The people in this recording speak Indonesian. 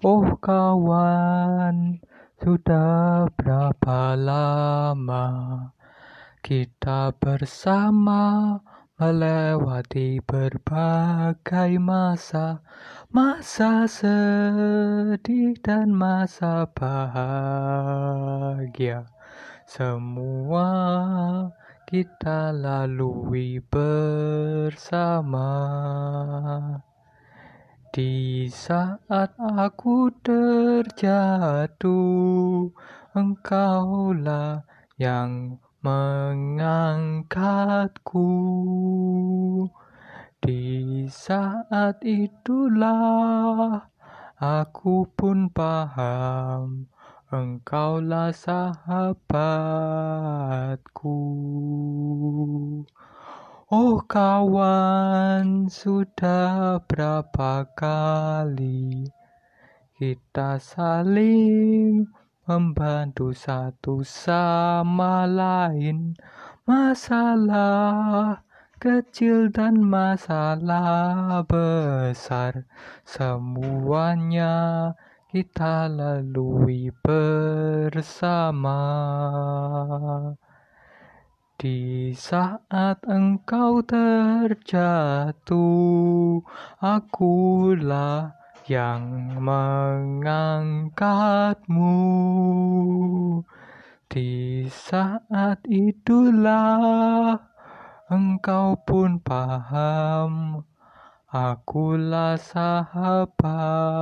Oh kawan, sudah berapa lama kita bersama melewati berbagai masa, masa sedih dan masa bahagia. Semua kita lalui bersama. Di saat aku terjatuh, engkaulah yang mengangkatku. Di saat itulah aku pun paham, engkaulah sahabatku. Oh kawan, sudah berapa kali kita saling membantu satu sama lain. Masalah kecil dan masalah besar, semuanya kita lalui bersama. Di saat engkau terjatuh, akulah yang mengangkatmu. Di saat itulah engkau pun paham, akulah sahabatmu.